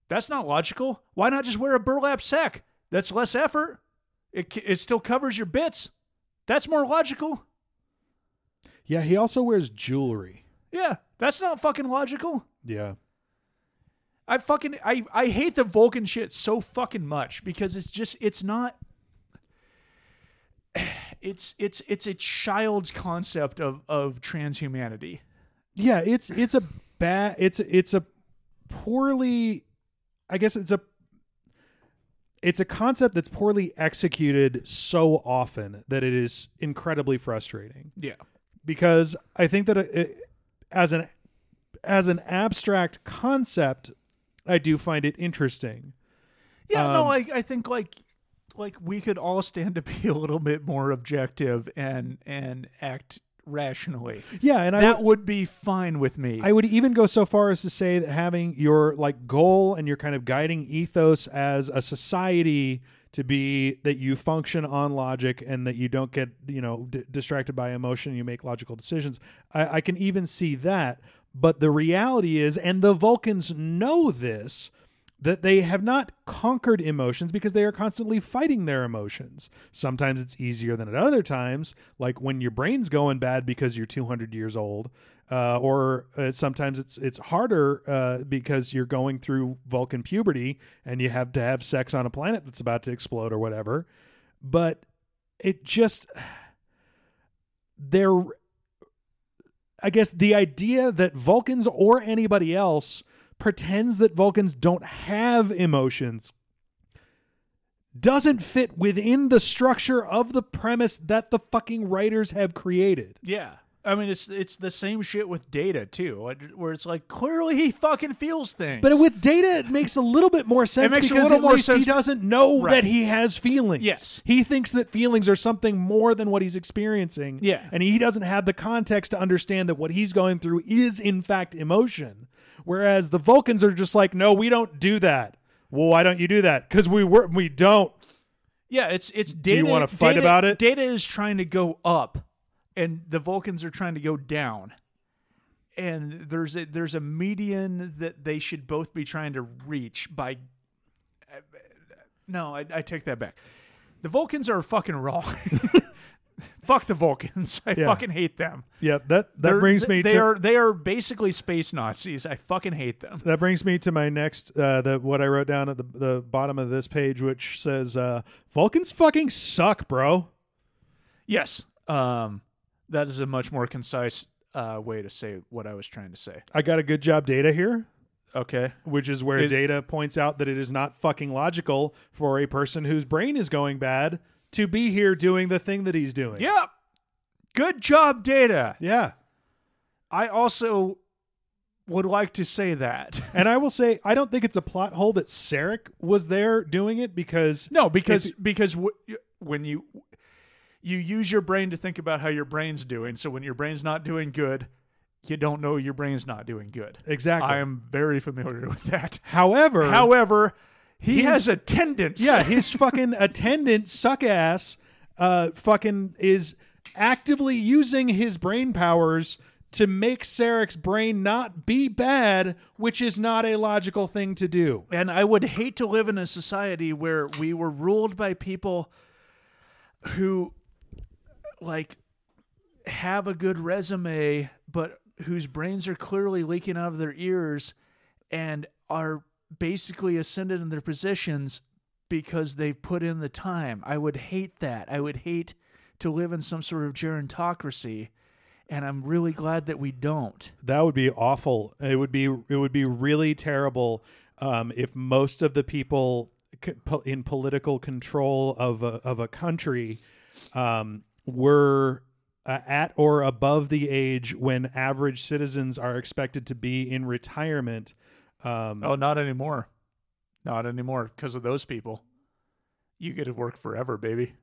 That's not logical. Why not just wear a burlap sack? That's less effort. It it still covers your bits. That's more logical. Yeah, he also wears jewelry. Yeah, that's not fucking logical. Yeah. I fucking I I hate the Vulcan shit so fucking much because it's just it's not it's it's it's a child's concept of of transhumanity. Yeah, it's it's a bad it's it's a poorly I guess it's a it's a concept that's poorly executed so often that it is incredibly frustrating. Yeah. Because I think that it, as an as an abstract concept, I do find it interesting. Yeah, no, Um, I I think like like we could all stand to be a little bit more objective and and act rationally. Yeah, and I that would- would be fine with me. I would even go so far as to say that having your like goal and your kind of guiding ethos as a society to be that you function on logic and that you don't get you know d- distracted by emotion you make logical decisions I, I can even see that but the reality is and the vulcans know this that they have not conquered emotions because they are constantly fighting their emotions. Sometimes it's easier than at other times, like when your brain's going bad because you're 200 years old, uh, or uh, sometimes it's it's harder uh, because you're going through Vulcan puberty and you have to have sex on a planet that's about to explode or whatever. But it just there. I guess the idea that Vulcans or anybody else pretends that Vulcans don't have emotions doesn't fit within the structure of the premise that the fucking writers have created. yeah. I mean, it's it's the same shit with Data too, uh, where it's like clearly he fucking feels things. But with data, it makes a little bit more sense It makes a little more sense- he doesn't know Right. that he has feelings. Yes. He thinks that feelings are something more than what he's experiencing. Yeah. And he doesn't have the context to understand that what he's going through is, in fact, emotion. Whereas the Vulcans are just like, no, we don't do that. Well, why don't you do that? Because we were, we don't. yeah, it's it's data. Do you wanna fight Data- about it? Data is trying to go up, and the Vulcans are trying to go down. And there's a there's a median that they should both be trying to reach by. No, I, I take that back. The Vulcans are fucking wrong. Fuck the Vulcans. I Yeah. fucking hate them. Yeah, that that They're- brings me they to are they are basically space Nazis. I fucking hate them. that brings me to my next uh the what I wrote down at the the bottom of this page which says uh Vulcans fucking suck, bro. Yes. Um that is a much more concise uh, way to say what I was trying to say. I got a good job data here. Okay. which is where It- data points out that it is not fucking logical for a person whose brain is going bad to be here doing the thing that he's doing. Yeah. Good job, Data. Yeah. I also would like to say that. And I will say, I don't think it's a plot hole that Sarek was there doing it because No, because because w- when you you use your brain to think about how your brain's doing, so when your brain's not doing good, you don't know your brain's not doing good. exactly. I am very familiar with that. However, However, he His- has a tendency. yeah, his fucking attendant suck ass uh fucking is actively using his brain powers to make Sarek's brain not be bad, which is not a logical thing to do. And I would hate to live in a society where we were ruled by people who like have a good resume but whose brains are clearly leaking out of their ears and are basically ascended in their positions because they've put in the time. I would hate that. I would hate to live in some sort of gerontocracy and I'm really glad that we don't. That would be awful. It would be it would be really terrible um, if most of the people in political control of a, of a country um, were uh, at or above the age when average citizens are expected to be in retirement. Um, Oh, not anymore. Not anymore because of those people. You get to work forever, baby.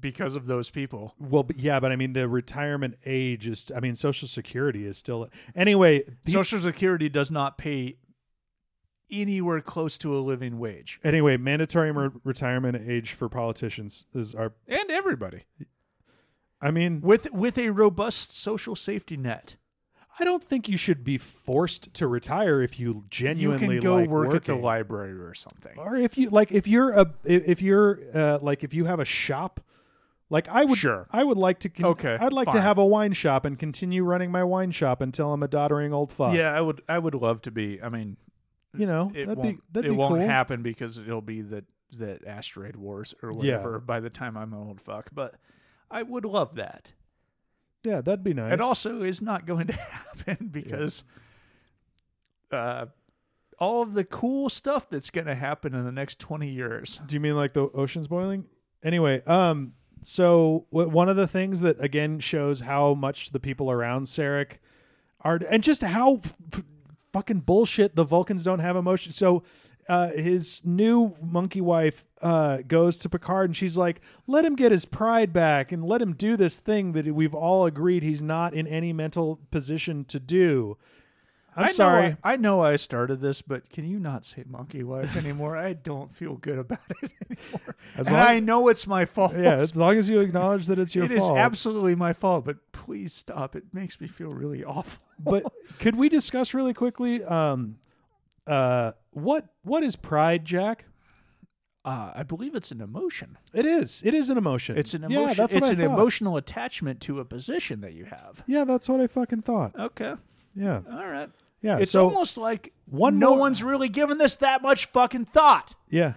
Because of those people. Well, but yeah, but I mean the retirement age is. I mean, Social Security is still. Anyway, Social Security does not pay anywhere close to a living wage. anyway, mandatory re- retirement age for politicians is our. And everybody. I mean, With with a robust social safety net. I don't think you should be forced to retire if you genuinely You can go like work at the library or something. or if you like if you're a if you're uh, like if you have a shop like i would Sure. i would like to con- Okay, i'd like to have a wine shop and continue running my wine shop until i'm a doddering old fuck Yeah, I would I would love to be. I mean, you know it that'd won't be that'd it be won't cool happen because it'll be the that asteroid wars or whatever by the time I'm an old fuck. But I would love that. yeah that'd be nice It also is not going to happen because uh, all of the cool stuff that's going to happen in the next 20 years. do you mean like the oceans boiling anyway um so w- one of the things that again shows how much the people around Sarek are and just how f- fucking bullshit the Vulcans don't have emotion. So uh, his new monkey wife uh, goes to Picard and she's like, "Let him get his pride back and let him do this thing that we've all agreed he's not in any mental position to do." I'm I sorry. Know I, I know I started this, but can you not say monkey wife anymore? I don't feel good about it anymore. As and long- I know it's my fault. yeah, as long as you acknowledge that it's your It fault. It is absolutely my fault, but please stop. It makes me feel really awful. but could we discuss really quickly um uh what what is pride, Jack? Uh, I believe it's an emotion. It is. It is an emotion. It's an Yeah, emotion. that's what it's an thought. emotional attachment to a position that you have. Yeah, that's what I fucking thought. Okay. Yeah. All right. Yeah. It's so almost like one no more- one's really given this that much fucking thought. yeah.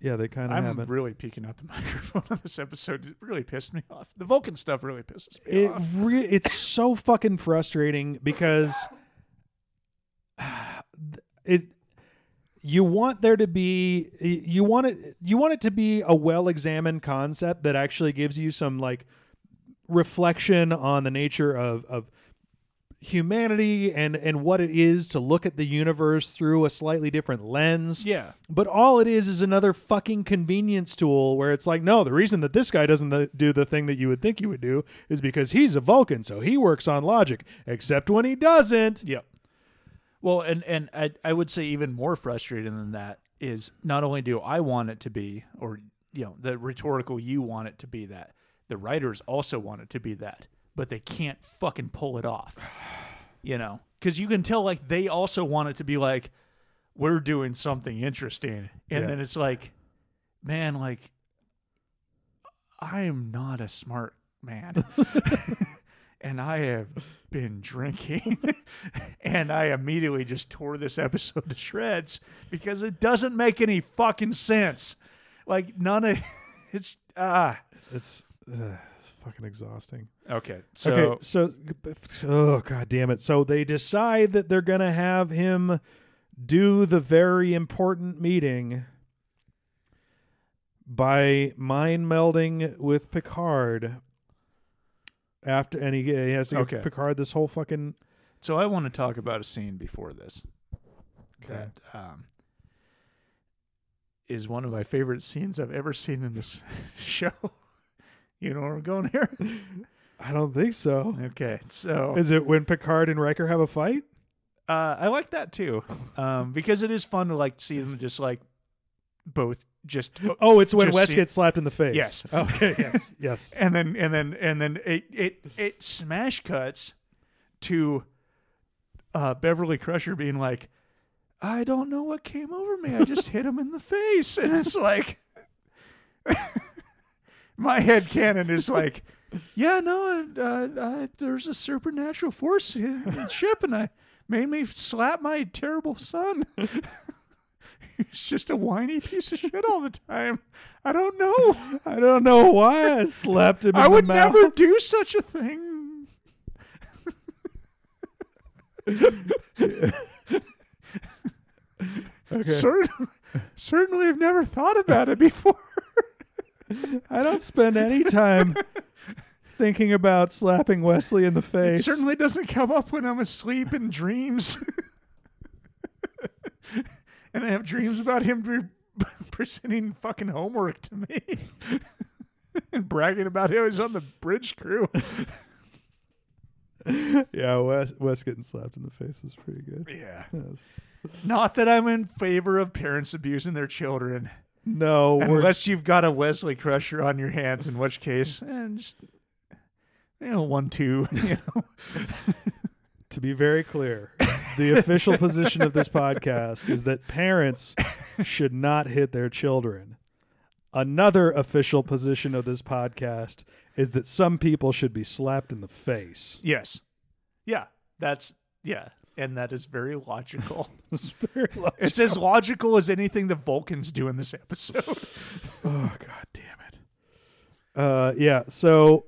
Yeah, they kind of I'm haven't. really peeking out the microphone on this episode. It really pissed me off. The Vulcan stuff really pisses me it off. re- it's so fucking frustrating because it you want there to be you want it you want it to be a well-examined concept that actually gives you some like reflection on the nature of of humanity and and what it is to look at the universe through a slightly different lens Yeah. but all it is is another fucking convenience tool where it's like, no, the reason that this guy doesn't do the thing that you would think he would do is because he's a Vulcan, so he works on logic, except when he doesn't. Yep. Well, and and I I would say even more frustrating than that is not only do I want it to be, or you know, the rhetorical you want it to be that, the writers also want it to be that, but they can't fucking pull it off. You know, because you can tell like they also want it to be like we're doing something interesting, and Yeah. then it's like, man, like I am not a smart man. and I have been drinking. and I immediately just tore this episode to shreds because it doesn't make any fucking sense. Like none of it's ah It's, uh, it's fucking exhausting. okay. So okay, so oh god damn it! So they decide that they're gonna have him do the very important meeting by mind melding with Picard. After and he, he has to give Okay. Picard this whole fucking so I want to talk about a scene before this Okay. that um is one of my favorite scenes I've ever seen in this show. You know where I'm going here? I don't think so. Okay. So Is it when Picard and Riker have a fight? Uh, I like that too, um, because it is fun to like see them just like both just Oh, it's when Just Wes see- gets slapped in the face. Yes. Okay. Yes. yes. and then and then and then it it it smash cuts to uh, Beverly Crusher being like, I don't know what came over me. I just hit him in the face, and it's like. My head canon is like, yeah, no, uh, uh, there's a supernatural force in the ship, and I made me slap my terrible son. He's just a whiny piece of shit all the time. I don't know. I don't know why I slapped him. In I would mouth. never do such a thing. Okay. Certainly, certainly, I've never thought about it before. I don't spend any time thinking about slapping Wesley in the face. It face. certainly doesn't come up when I'm asleep in dreams. and I have dreams about him pre- presenting fucking homework to me and bragging about how he's on the bridge crew. yeah, Wes, Wes getting slapped in the face was pretty good. Yeah. Yes. Not that I'm in favor of parents abusing their children. No, Unless you've got a Wesley Crusher on your hands, in which case, and just you know, one two. You know, to be very clear, the official position of this podcast is that parents should not hit their children. Another official position of this podcast is that some people should be slapped in the face. yes, yeah, that's yeah, and that is very logical. It's very logical. it's as logical as anything the Vulcans do in this episode. Oh god damn it. Uh yeah, so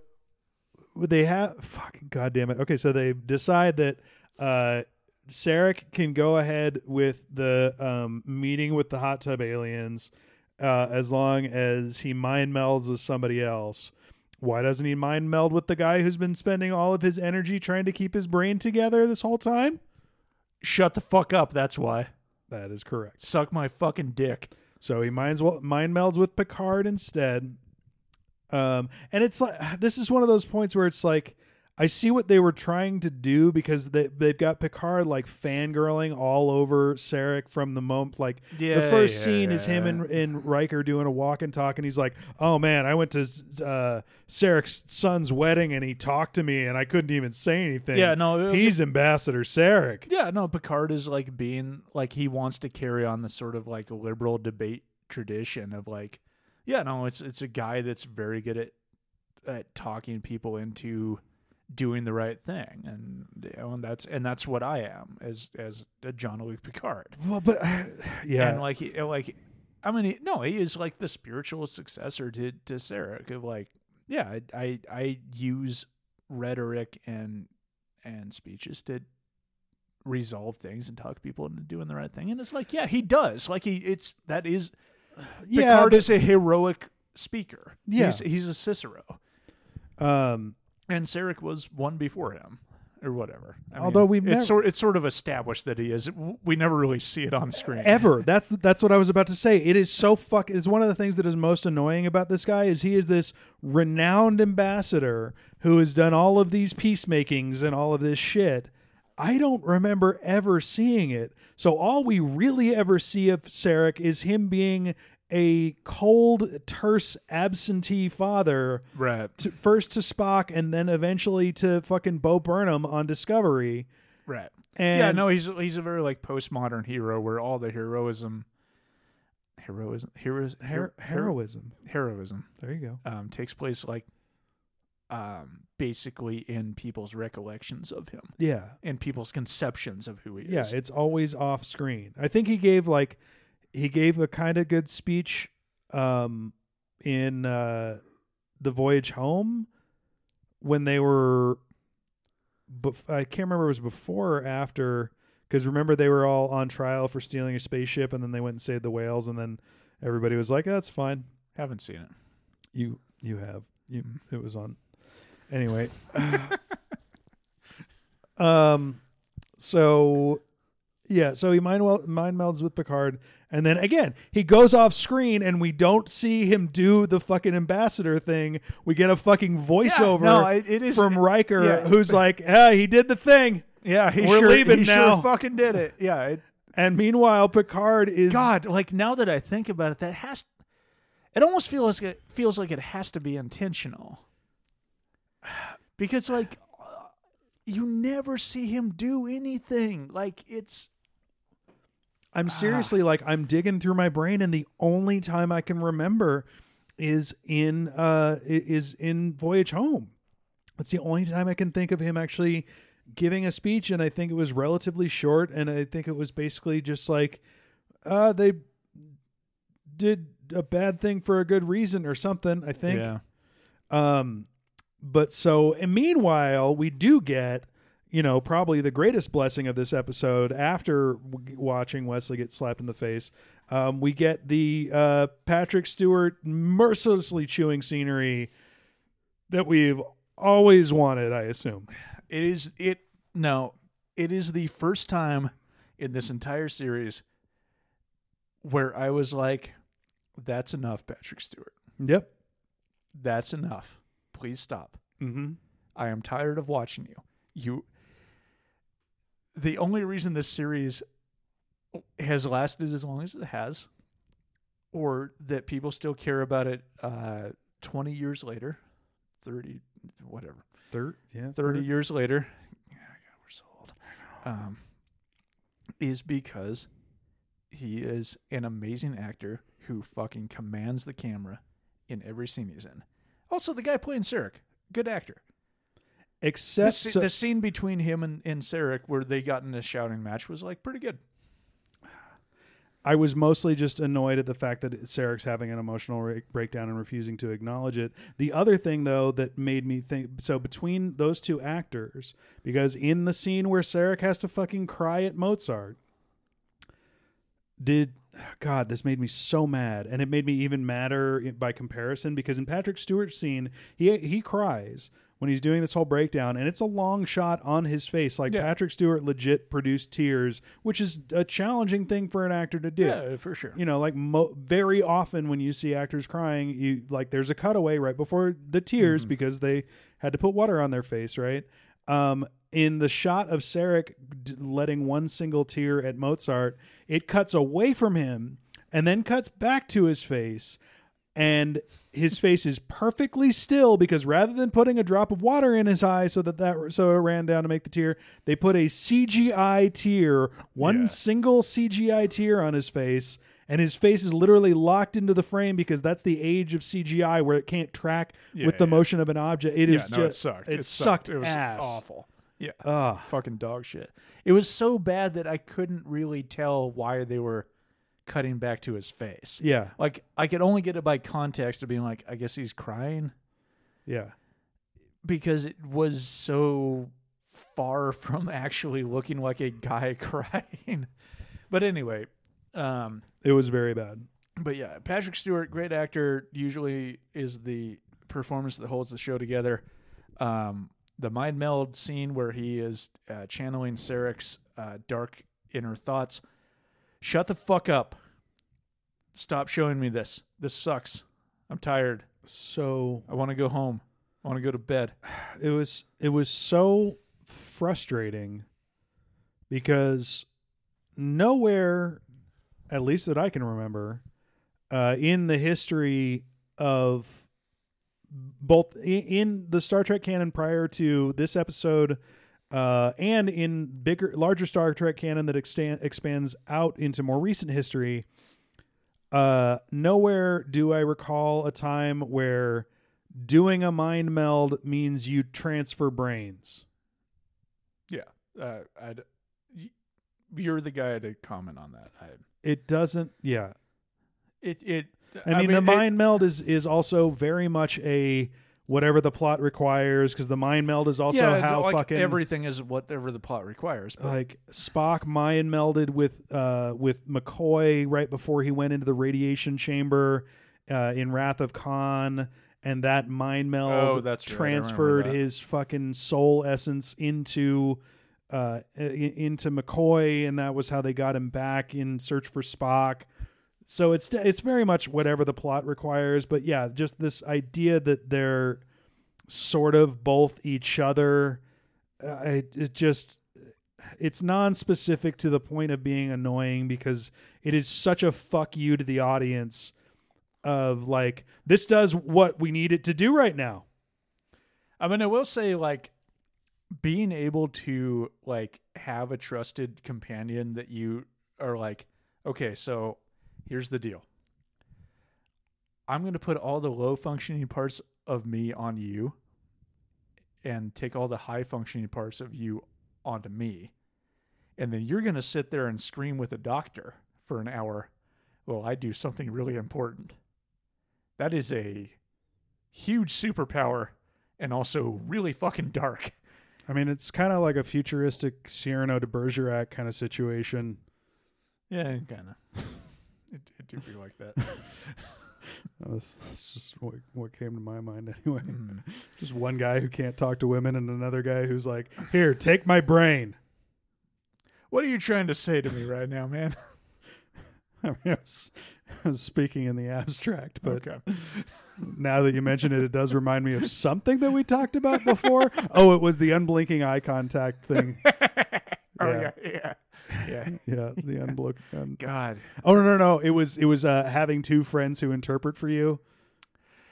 they have fucking god damn it. Okay, so they decide that uh Sarek can go ahead with the um meeting with the hot tub aliens uh as long as he mind melds with somebody else. Why doesn't he mind meld with the guy who's been spending all of his energy trying to keep his brain together this whole time? Shut the fuck up. That's why. That is correct. Suck my fucking dick. So he minds mind melds with Picard instead. Um, and it's like this is one of those points where it's like I see what they were trying to do because they they've got Picard like fangirling all over Sarek from the moment like the first yeah, scene is him yeah. and, and Riker doing a walk and talk and he's like, "Oh man, I went to uh, Sarek's son's wedding and he talked to me and I couldn't even say anything." Yeah, no, it- he's Ambassador Sarek. Yeah, no, Picard is like being like he wants to carry on the sort of like liberal debate tradition of like, yeah, no, it's it's a guy that's very good at at talking people into doing the right thing, and you know, and that's and that's what I am as as a Jean-Luc Picard. Well, but yeah, and like like, I mean, no, he is like the spiritual successor to to Sarek of like, yeah, I I, I use rhetoric and and speeches to resolve things and talk people into doing the right thing. And it's like, yeah, he does. Like he, it's that is yeah, Picard but- is a heroic speaker. Yeah. he's, he's a Cicero, um, and Sarek was one before him. Or whatever. I Although we've it's sort it's sort of established that he is. We never really see it on screen ever. That's that's what I was about to say. It is so fuck. It's one of the things that is most annoying about this guy is he is this renowned ambassador who has done all of these peacemakings and all of this shit. I don't remember ever seeing it. So all we really ever see of Sarek is him being a cold, terse, absentee father. Right. To, first to Spock and then eventually to fucking Bo Burnham on Discovery. Right. And yeah, no, he's he's a very like postmodern hero where all the heroism, heroism, heroism, Her- heroism. heroism There you go. um, takes place like um, basically in people's recollections of him, Yeah. in people's conceptions of who he is. Yeah, it's always off screen. I think he gave like he gave a kind of good speech um in uh the voyage home when they were bef- I can't remember if it was before or after cuz remember they were all on trial for stealing a spaceship and then they went and saved the whales and then everybody was like, "That's fine. Haven't seen it. You you have. You it was on. Anyway. um so yeah, so he mind wel- mind melds with Picard and then again, he goes off screen and we don't see him do the fucking ambassador thing. We get a fucking voiceover no, it- it is- from Riker yeah. who's like, "Ah, he did the thing." Yeah, he We're sure, leaving he now. Sure fucking did it. Yeah. It, And meanwhile, Picard is God, like now that I think about it, that has. It almost feels like it feels like it has to be intentional. Because like, you never see him do anything. Like it's I'm seriously like I'm digging through my brain, and the only time I can remember is in uh is in Voyage Home. That's the only time I can think of him actually giving a speech, and I think it was relatively short, and I think it was basically just like, uh, they did a bad thing for a good reason or something. I think. yeah. Um, but so, and meanwhile, we do get, you know, probably the greatest blessing of this episode after w- watching Wesley get slapped in the face. Um, we get the uh, Patrick Stewart mercilessly chewing scenery that we've always wanted, I assume. It is it no, it is the first time in this entire series where I was like, "That's enough, Patrick Stewart. Yep. That's enough. Please stop. Mm-hmm. I am tired of watching you. You. The only reason this series has lasted as long as it has, or that people still care about it uh, 20 years later, 30, whatever, Third, yeah, 30 years later, yeah, God, we're so old, um, is because he is an amazing actor who fucking commands the camera in every scene he's in. Also, the guy playing Sarek, good actor. The, Except sce- so- the scene between him and, and Sarek where they got in a shouting match was like pretty good. I was mostly just annoyed at the fact that Sarek's having an emotional re- breakdown and refusing to acknowledge it. The other thing, though, that made me think so between those two actors, because in the scene where Sarek has to fucking cry at Mozart, did God, this made me so mad, and it made me even madder by comparison because in Patrick Stewart's scene, he he cries when he's doing this whole breakdown, and it's a long shot on his face. Like Yeah. Patrick Stewart legit produced tears, which is a challenging thing for an actor to do. Yeah, for sure. You know, like mo- very often when you see actors crying, you like there's a cutaway right before the tears because they had to put water on their face, right? Um, in the shot of Sarek letting one single tear at Mozart, it cuts away from him and then cuts back to his face, and his face is perfectly still because rather than putting a drop of water in his eye so that that so it ran down to make the tear, they put a CGI tear, one Yeah. single CGI tear on his face, and his face is literally locked into the frame because that's the age of CGI where it can't track Yeah, with the yeah. motion of an object. It is no, just it sucked. It, sucked. sucked It was ass. awful. Yeah, Ugh. fucking dog shit. It was so bad that I couldn't really tell why they were cutting back to his face. Yeah, Like I could only get it by context of being like, I guess he's crying yeah. because it was so far from actually looking like a guy crying. but anyway, um, It was very bad. but yeah, Patrick Stewart, great actor, usually is the performance that holds the show together. Um, the mind meld scene where he is uh, channeling Sarek's uh, dark inner thoughts. Shut the fuck up. Stop showing me this. This sucks. I'm tired. So I want to go home. I want to go to bed. it was it was so frustrating because nowhere at least that I can remember uh, in the history of both in the Star Trek canon prior to this episode uh, and in bigger larger Star Trek canon that extend, expands out into more recent history uh, nowhere do I recall a time where doing a mind meld means you transfer brains. Yeah. Uh, I'd, you're the guy to comment on that. I, It doesn't. Yeah, it, it, I mean, the it- mind meld is is also very much a whatever the plot requires because the mind meld is also yeah, how like fucking everything is whatever the plot requires. But like Spock mind melded with uh with McCoy right before he went into the radiation chamber uh in Wrath of Khan and that mind meld Oh, that's right. Transferred that. his fucking soul essence into uh into McCoy and that was how they got him back in search for Spock. So it's it's very much whatever the plot requires, but yeah, just this idea that they're sort of both each other uh, it, it just it's non-specific to the point of being annoying because it is such a fuck you to the audience of like this does what we need it to do right now. I mean, I will say, like, being able to like have a trusted companion that you are like, okay, so here's the deal. I'm going to put all the low functioning parts of me on you and take all the high functioning parts of you onto me. And then you're going to sit there and scream with a doctor for an hour while I do something really important. That is a huge superpower and also really fucking dark. i mean it's kind of like a futuristic cyrano de bergerac kind of situation Yeah, kind of. It, it do be like that. that's, that's just what, what came to my mind anyway Hmm. just one guy who can't talk to women and another guy who's like here take my brain What are you trying to say to me right now, man? I mean, I was, I was speaking in the abstract, but okay. now that you mention it, it does remind me of something that we talked about before. oh, it was the unblinking eye contact thing. Oh Yeah. yeah, yeah, yeah. Yeah, the unblink. Un- God, oh no, no, no! It was it was uh, having two friends who interpret for you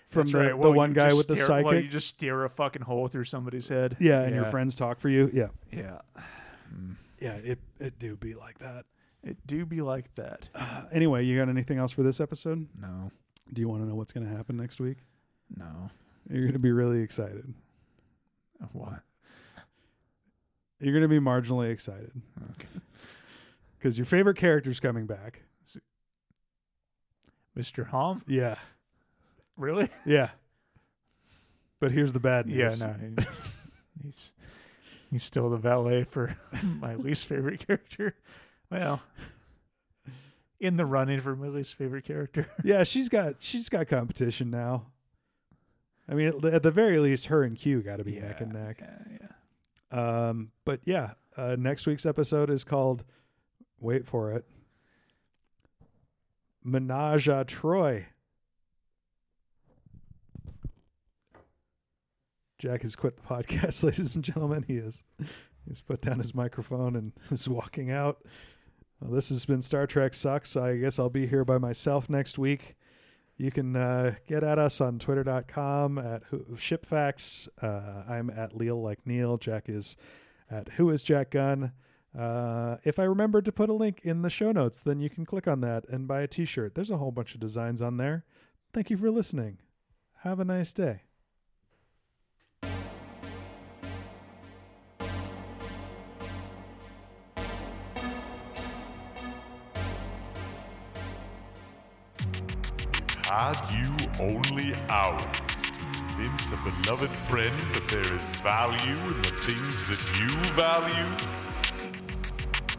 from That's the, right. the one guy with the stare- psychic. Well, you just steer a fucking hole through somebody's head. yeah, and your friends talk for you. Yeah, Yeah, yeah. It it do be like that. it do be like that. Uh, anyway, you got anything else for this episode? No, Do you want to know what's going to happen next week? no. You're going to be really excited. What? You're going to be marginally excited Okay, because your favorite character's coming back. Mr. Homn. Yeah, Really? yeah. But here's the bad news. Yeah, no. he's he's still the valet for my least favorite character. Well, in the running for my least favorite character. Yeah, she's got she's got competition now. I mean, at- at the very least, her and Q got to be neck and neck. Yeah, yeah. Um, but yeah, uh, next week's episode is called. Wait for it. Menage a Troi. Jack has quit the podcast, ladies and gentlemen. He is. He's put down his microphone and is walking out. Well, this has been Star Trek Sucks. I guess I'll be here by myself next week. You can uh, get at us on twitter.com at shipfacts. Uh, I'm at Leal like Neil. Jack is at who is Jack Gunn. Uh, if I remember to put a link in the show notes, then you can click on that and buy a t shirt. There's a whole bunch of designs on there. Thank you for listening. Have a nice day. Had you only hours to convince a beloved friend that there is value in the things that you value?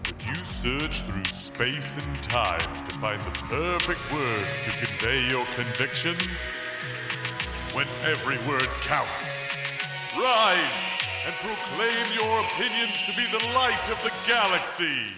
Would you search through space and time to find the perfect words to convey your convictions? When every word counts, rise and proclaim your opinions to be the light of the galaxy!